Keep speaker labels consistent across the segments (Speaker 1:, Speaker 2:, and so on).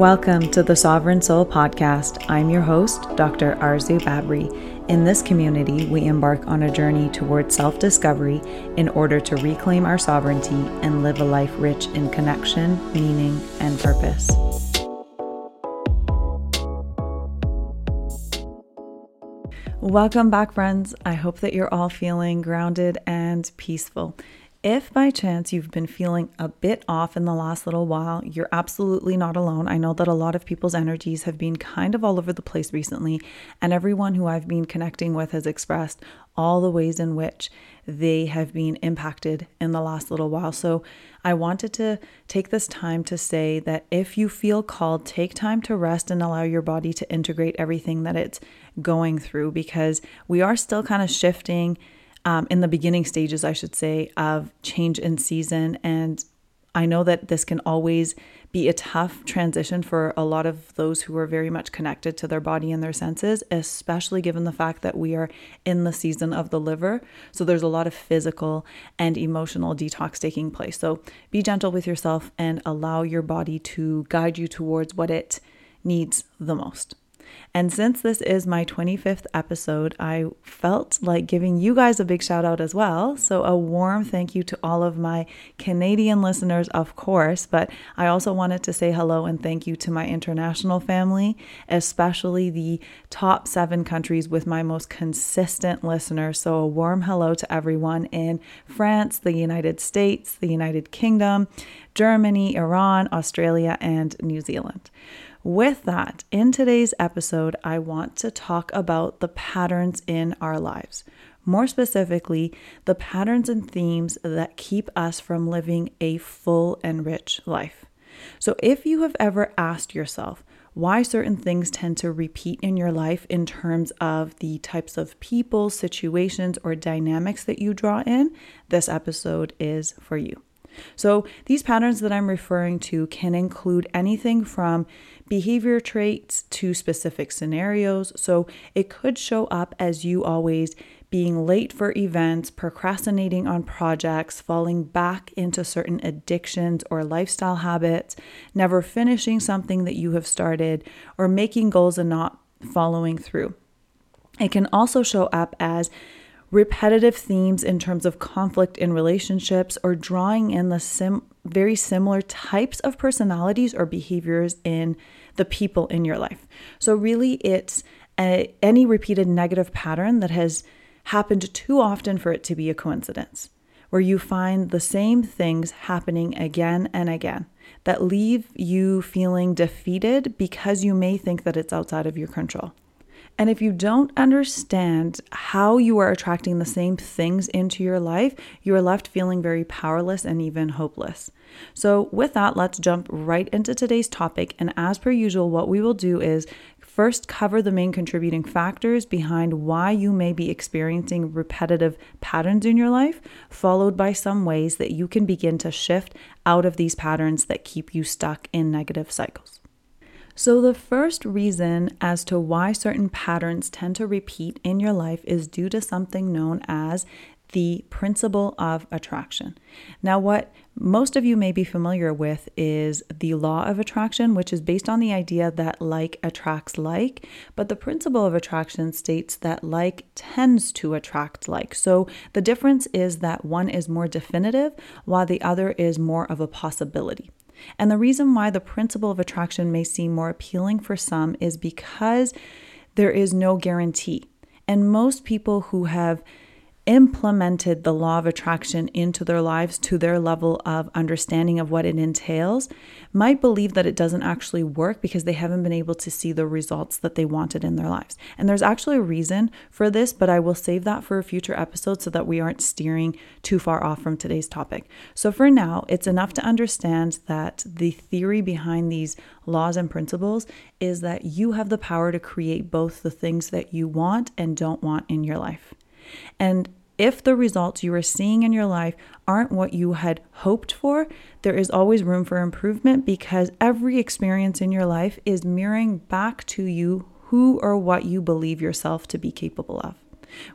Speaker 1: Welcome to the Sovereign Soul Podcast. I'm your host, Dr. Arzu Babri. In this community, we embark on a journey towards self discovery in order to reclaim our sovereignty and live a life rich in connection, meaning, and purpose. Welcome back, friends. I hope that you're all feeling grounded and peaceful. If by chance you've been feeling a bit off in the last little while, you're absolutely not alone. I know that a lot of people's energies have been kind of all over the place recently, and everyone who I've been connecting with has expressed all the ways in which they have been impacted in the last little while. So I wanted to take this time to say that if you feel called, take time to rest and allow your body to integrate everything that it's going through because we are still kind of shifting um, in the beginning stages, I should say, of change in season. And I know that this can always be a tough transition for a lot of those who are very much connected to their body and their senses, especially given the fact that we are in the season of the liver. So there's a lot of physical and emotional detox taking place. So be gentle with yourself and allow your body to guide you towards what it needs the most. And since this is my 25th episode, I felt like giving you guys a big shout out as well. So, a warm thank you to all of my Canadian listeners, of course, but I also wanted to say hello and thank you to my international family, especially the top seven countries with my most consistent listeners. So, a warm hello to everyone in France, the United States, the United Kingdom, Germany, Iran, Australia, and New Zealand. With that, in today's episode, I want to talk about the patterns in our lives. More specifically, the patterns and themes that keep us from living a full and rich life. So, if you have ever asked yourself why certain things tend to repeat in your life in terms of the types of people, situations, or dynamics that you draw in, this episode is for you. So, these patterns that I'm referring to can include anything from behavior traits to specific scenarios. So, it could show up as you always being late for events, procrastinating on projects, falling back into certain addictions or lifestyle habits, never finishing something that you have started, or making goals and not following through. It can also show up as repetitive themes in terms of conflict in relationships or drawing in the sim- very similar types of personalities or behaviors in the people in your life. So, really, it's a, any repeated negative pattern that has happened too often for it to be a coincidence, where you find the same things happening again and again that leave you feeling defeated because you may think that it's outside of your control. And if you don't understand how you are attracting the same things into your life, you are left feeling very powerless and even hopeless. So, with that, let's jump right into today's topic. And as per usual, what we will do is first cover the main contributing factors behind why you may be experiencing repetitive patterns in your life, followed by some ways that you can begin to shift out of these patterns that keep you stuck in negative cycles. So, the first reason as to why certain patterns tend to repeat in your life is due to something known as the principle of attraction. Now, what most of you may be familiar with is the law of attraction, which is based on the idea that like attracts like, but the principle of attraction states that like tends to attract like. So the difference is that one is more definitive while the other is more of a possibility. And the reason why the principle of attraction may seem more appealing for some is because there is no guarantee. And most people who have implemented the law of attraction into their lives to their level of understanding of what it entails might believe that it doesn't actually work because they haven't been able to see the results that they wanted in their lives. And there's actually a reason for this, but I will save that for a future episode so that we aren't steering too far off from today's topic. So for now, it's enough to understand that the theory behind these laws and principles is that you have the power to create both the things that you want and don't want in your life. And if the results you are seeing in your life aren't what you had hoped for, there is always room for improvement because every experience in your life is mirroring back to you who or what you believe yourself to be capable of.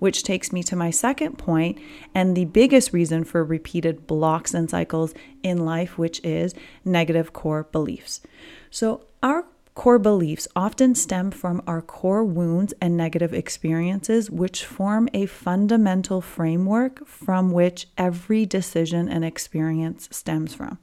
Speaker 1: Which takes me to my second point and the biggest reason for repeated blocks and cycles in life, which is negative core beliefs. So, our core beliefs often stem from our core wounds and negative experiences, which form a fundamental framework from which every decision and experience stems from.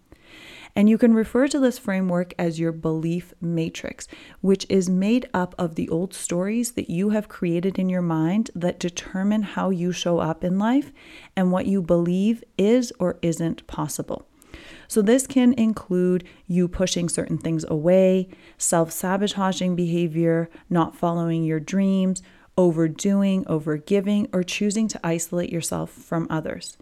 Speaker 1: And you can refer to this framework as your belief matrix, which is made up of the old stories that you have created in your mind that determine how you show up in life and what you believe is or isn't possible. So, this can include you pushing certain things away, self sabotaging behavior, not following your dreams, overdoing, overgiving, or choosing to isolate yourself from others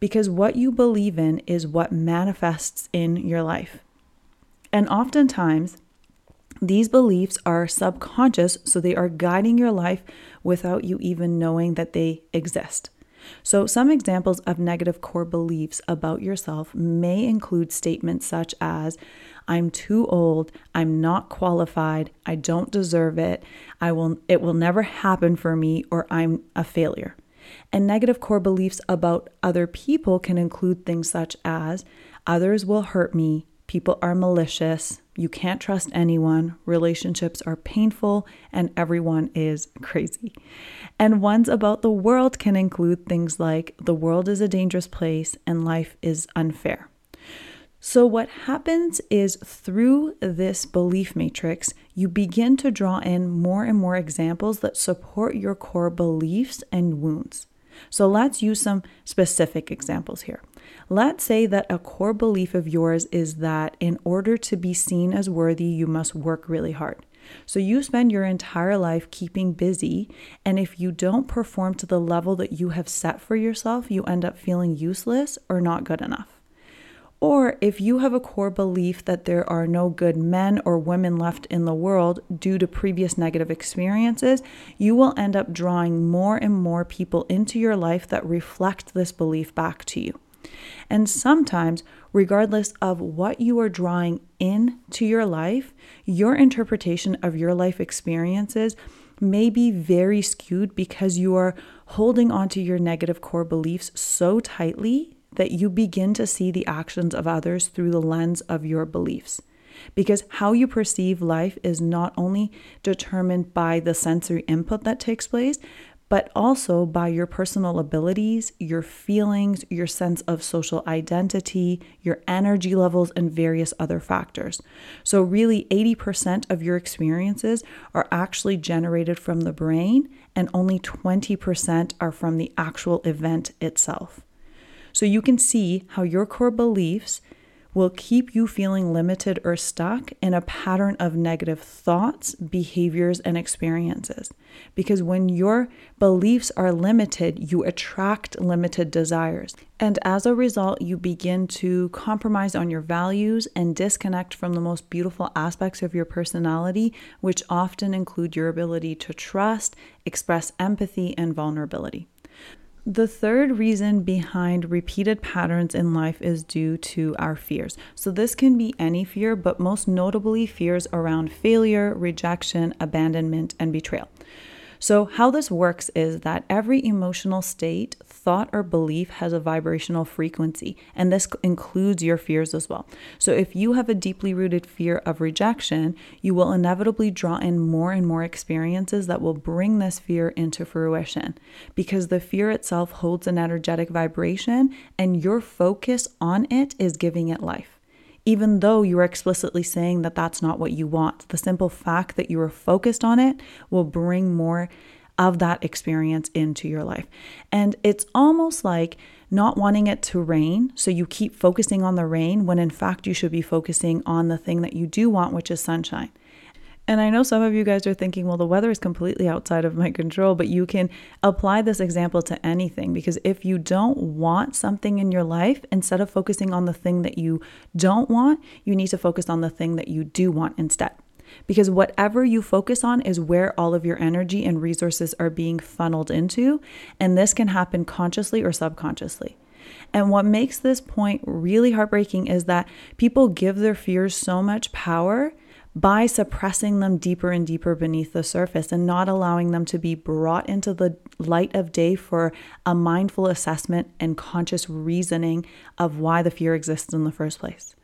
Speaker 1: because what you believe in is what manifests in your life. And oftentimes, these beliefs are subconscious, so they are guiding your life without you even knowing that they exist. So, some examples of negative core beliefs about yourself may include statements such as, I'm too old, I'm not qualified, I don't deserve it, I will it will never happen for me or I'm a failure. And negative core beliefs about other people can include things such as others will hurt me, people are malicious, you can't trust anyone, relationships are painful, and everyone is crazy. And ones about the world can include things like the world is a dangerous place and life is unfair. So, what happens is through this belief matrix, you begin to draw in more and more examples that support your core beliefs and wounds. So, let's use some specific examples here. Let's say that a core belief of yours is that in order to be seen as worthy, you must work really hard. So you spend your entire life keeping busy, and if you don't perform to the level that you have set for yourself, you end up feeling useless or not good enough. Or if you have a core belief that there are no good men or women left in the world due to previous negative experiences, you will end up drawing more and more people into your life that reflect this belief back to you. And sometimes, regardless of what you are drawing into your life, your interpretation of your life experiences may be very skewed because you are holding onto your negative core beliefs so tightly that you begin to see the actions of others through the lens of your beliefs. Because how you perceive life is not only determined by the sensory input that takes place, but also by your personal abilities, your feelings, your sense of social identity, your energy levels, and various other factors. So, really, 80% of your experiences are actually generated from the brain, and only 20% are from the actual event itself. So you can see how your core beliefs will keep you feeling limited or stuck in a pattern of negative thoughts, behaviors, and experiences. Because when your beliefs are limited, you attract limited desires. And as a result, you begin to compromise on your values and disconnect from the most beautiful aspects of your personality, which often include your ability to trust, express empathy, and vulnerability. The third reason behind repeated patterns in life is due to our fears. So, this can be any fear, but most notably fears around failure, rejection, abandonment, and betrayal. So, how this works is that every emotional state, thought, or belief has a vibrational frequency, and this includes your fears as well. So, if you have a deeply rooted fear of rejection, you will inevitably draw in more and more experiences that will bring this fear into fruition because the fear itself holds an energetic vibration, and your focus on it is giving it life even though you are explicitly saying that that's not what you want. The simple fact that you are focused on it will bring more of that experience into your life. And it's almost like not wanting it to rain. So you keep focusing on the rain when in fact you should be focusing on the thing that you do want, which is sunshine. And I know some of you guys are thinking, well, the weather is completely outside of my control, but you can apply this example to anything because if you don't want something in your life, instead of focusing on the thing that you don't want, you need to focus on the thing that you do want instead. Because whatever you focus on is where all of your energy and resources are being funneled into. And this can happen consciously or subconsciously. And what makes this point really heartbreaking is that people give their fears so much power by suppressing them deeper and deeper beneath the surface and not allowing them to be brought into the light of day for a mindful assessment and conscious reasoning of why the fear exists in the first place.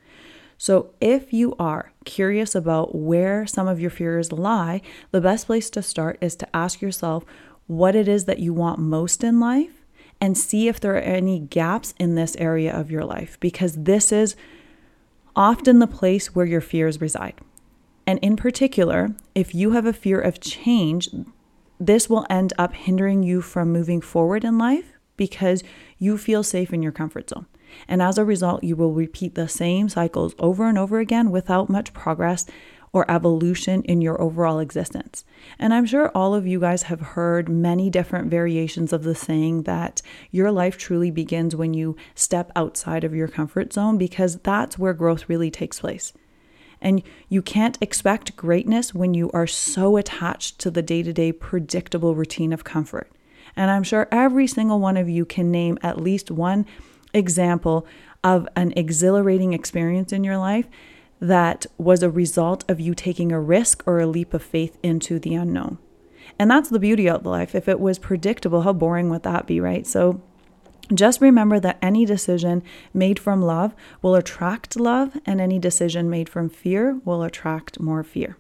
Speaker 1: So, if you are curious about where some of your fears lie, the best place to start is to ask yourself what it is that you want most in life and see if there are any gaps in this area of your life, because this is often the place where your fears reside. And in particular, if you have a fear of change, this will end up hindering you from moving forward in life because you feel safe in your comfort zone. And as a result, you will repeat the same cycles over and over again without much progress or evolution in your overall existence. And I'm sure all of you guys have heard many different variations of the saying that your life truly begins when you step outside of your comfort zone because that's where growth really takes place. And you can't expect greatness when you are so attached to the day to day predictable routine of comfort. And I'm sure every single one of you can name at least one example of an exhilarating experience in your life that was a result of you taking a risk or a leap of faith into the unknown. And that's the beauty of life. If it was predictable, how boring would that be, right? So just remember that any decision made from love will attract love, and any decision made from fear will attract more fear.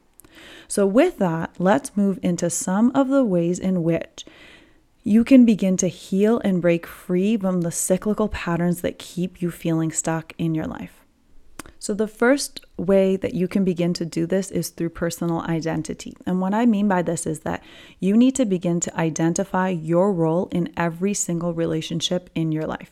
Speaker 1: So, with that, let's move into some of the ways in which you can begin to heal and break free from the cyclical patterns that keep you feeling stuck in your life. So, the first way that you can begin to do this is through personal identity. And what I mean by this is that you need to begin to identify your role in every single relationship in your life.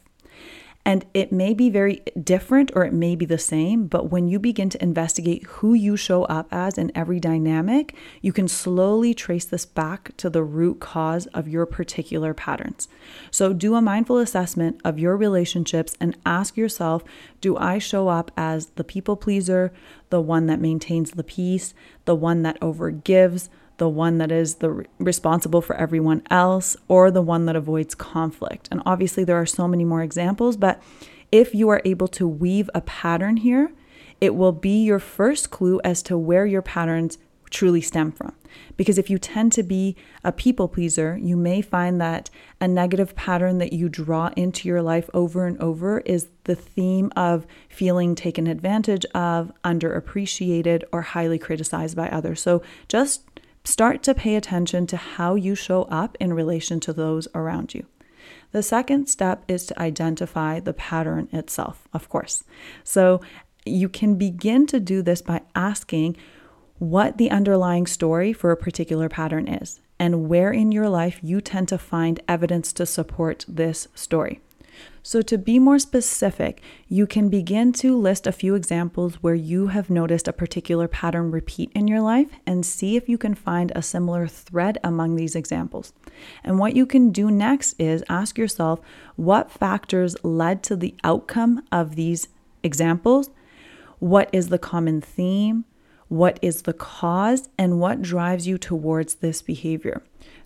Speaker 1: And it may be very different or it may be the same, but when you begin to investigate who you show up as in every dynamic, you can slowly trace this back to the root cause of your particular patterns. So do a mindful assessment of your relationships and ask yourself Do I show up as the people pleaser, the one that maintains the peace, the one that overgives? The one that is the responsible for everyone else or the one that avoids conflict. And obviously there are so many more examples, but if you are able to weave a pattern here, it will be your first clue as to where your patterns truly stem from. Because if you tend to be a people pleaser, you may find that a negative pattern that you draw into your life over and over is the theme of feeling taken advantage of, underappreciated, or highly criticized by others. So just Start to pay attention to how you show up in relation to those around you. The second step is to identify the pattern itself, of course. So you can begin to do this by asking what the underlying story for a particular pattern is and where in your life you tend to find evidence to support this story. So, to be more specific, you can begin to list a few examples where you have noticed a particular pattern repeat in your life and see if you can find a similar thread among these examples. And what you can do next is ask yourself what factors led to the outcome of these examples? What is the common theme? What is the cause? And what drives you towards this behavior?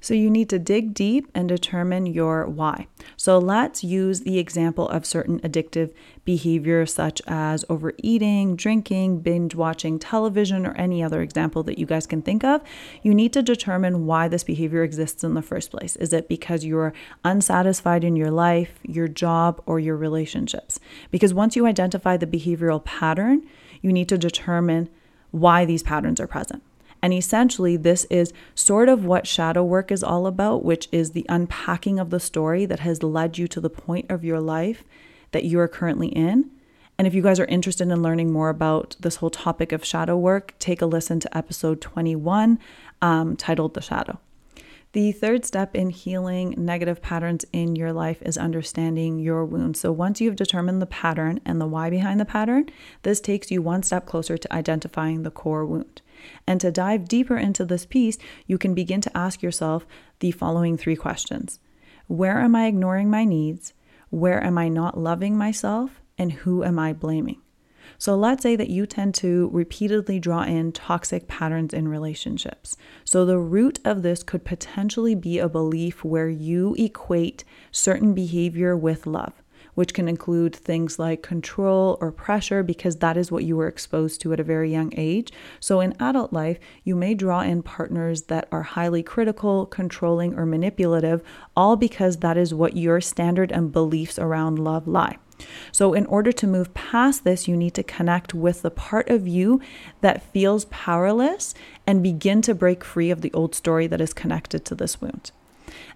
Speaker 1: So you need to dig deep and determine your why. So let's use the example of certain addictive behaviors such as overeating, drinking, binge watching television, or any other example that you guys can think of. You need to determine why this behavior exists in the first place. Is it because you're unsatisfied in your life, your job, or your relationships? Because once you identify the behavioral pattern, you need to determine why these patterns are present. And essentially, this is sort of what shadow work is all about, which is the unpacking of the story that has led you to the point of your life that you are currently in. And if you guys are interested in learning more about this whole topic of shadow work, take a listen to episode 21 um, titled The Shadow. The third step in healing negative patterns in your life is understanding your wound. So, once you've determined the pattern and the why behind the pattern, this takes you one step closer to identifying the core wound. And to dive deeper into this piece, you can begin to ask yourself the following three questions Where am I ignoring my needs? Where am I not loving myself? And who am I blaming? So let's say that you tend to repeatedly draw in toxic patterns in relationships. So the root of this could potentially be a belief where you equate certain behavior with love which can include things like control or pressure, because that is what you were exposed to at a very young age. So, in adult life, you may draw in partners that are highly critical, controlling, or manipulative, all because that is what your standard and beliefs around love lie. So, in order to move past this, you need to connect with the part of you that feels powerless and begin to break free of the old story that is connected to this wound.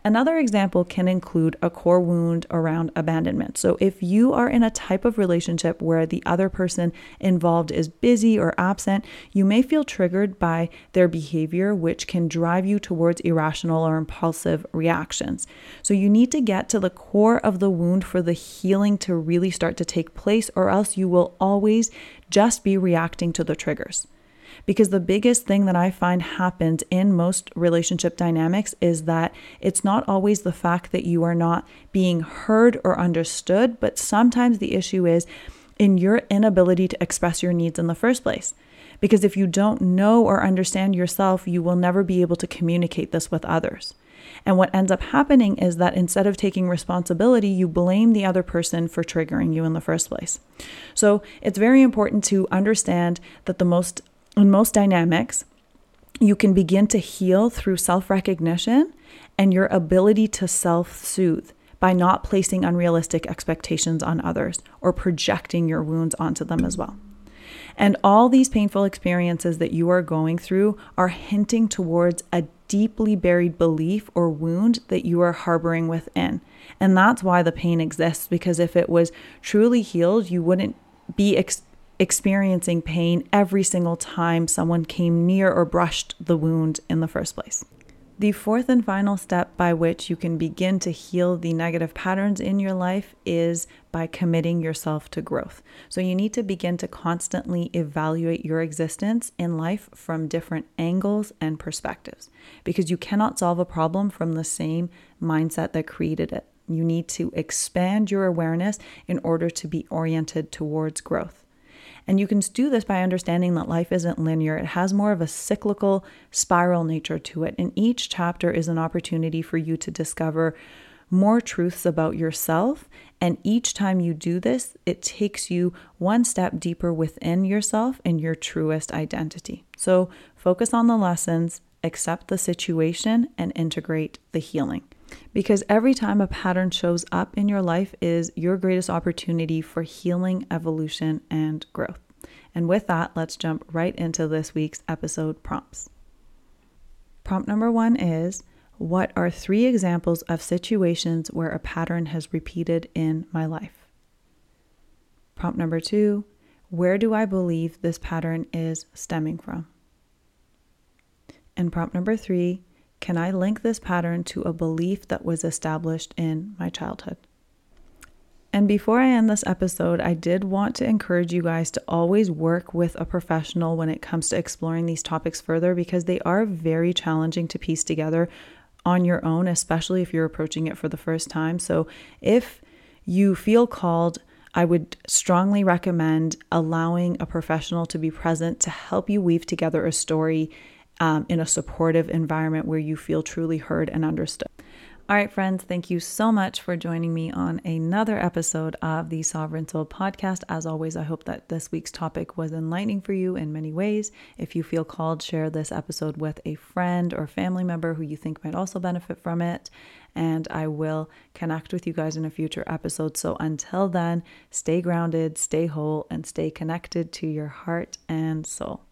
Speaker 1: Another example can include a core wound around abandonment. So, if you are in a type of relationship where the other person involved is busy or absent, you may feel triggered by their behavior, which can drive you towards irrational or impulsive reactions. So, you need to get to the core of the wound for the healing to really start to take place, or else you will always just be reacting to the triggers. Because the biggest thing that I find happens in most relationship dynamics is that it's not always the fact that you are not being heard or understood, but sometimes the issue is in your inability to express your needs in the first place. Because if you don't know or understand yourself, you will never be able to communicate this with others. And what ends up happening is that instead of taking responsibility, you blame the other person for triggering you in the first place. So it's very important to understand that the most in most dynamics, you can begin to heal through self recognition and your ability to self soothe by not placing unrealistic expectations on others or projecting your wounds onto them as well. And all these painful experiences that you are going through are hinting towards a deeply buried belief or wound that you are harboring within. And that's why the pain exists, because if it was truly healed, you wouldn't be experiencing pain every single time someone came near or brushed the wound in the first place. The fourth and final step by which you can begin to heal the negative patterns in your life is by committing yourself to growth. So, you need to begin to constantly evaluate your existence in life from different angles and perspectives because you cannot solve a problem from the same mindset that created it. You need to expand your awareness in order to be oriented towards growth. And you can do this by understanding that life isn't linear. It has more of a cyclical spiral nature to it. And each chapter is an opportunity for you to discover more truths about yourself. And each time you do this, it takes you one step deeper within yourself and your truest identity. So focus on the lessons, accept the situation, and integrate the healing because every time a pattern shows up in your life is your greatest opportunity for healing, evolution, and growth. And with that, let's jump right into this week's episode prompts. Prompt number one is What are three examples of situations where a pattern has repeated in my life? Prompt number two Where do I believe this pattern is stemming from? And prompt number three can I link this pattern to a belief that was established in my childhood? And before I end this episode, I did want to encourage you guys to always work with a professional when it comes to exploring these topics further because they are very challenging to piece together on your own, especially if you're approaching it for the first time. So if you feel called, I would strongly recommend allowing a professional to be present to help you weave together a story um, in a supportive environment where you feel truly heard and understood. All right, friends, thank you so much for joining me on another episode of the Sovereign Soul podcast. As always, I hope that this week's topic was enlightening for you in many ways. If you feel called, share this episode with a friend or family member who you think might also benefit from it. And I will connect with you guys in a future episode. So until then, stay grounded, stay whole, and stay connected to your heart and soul.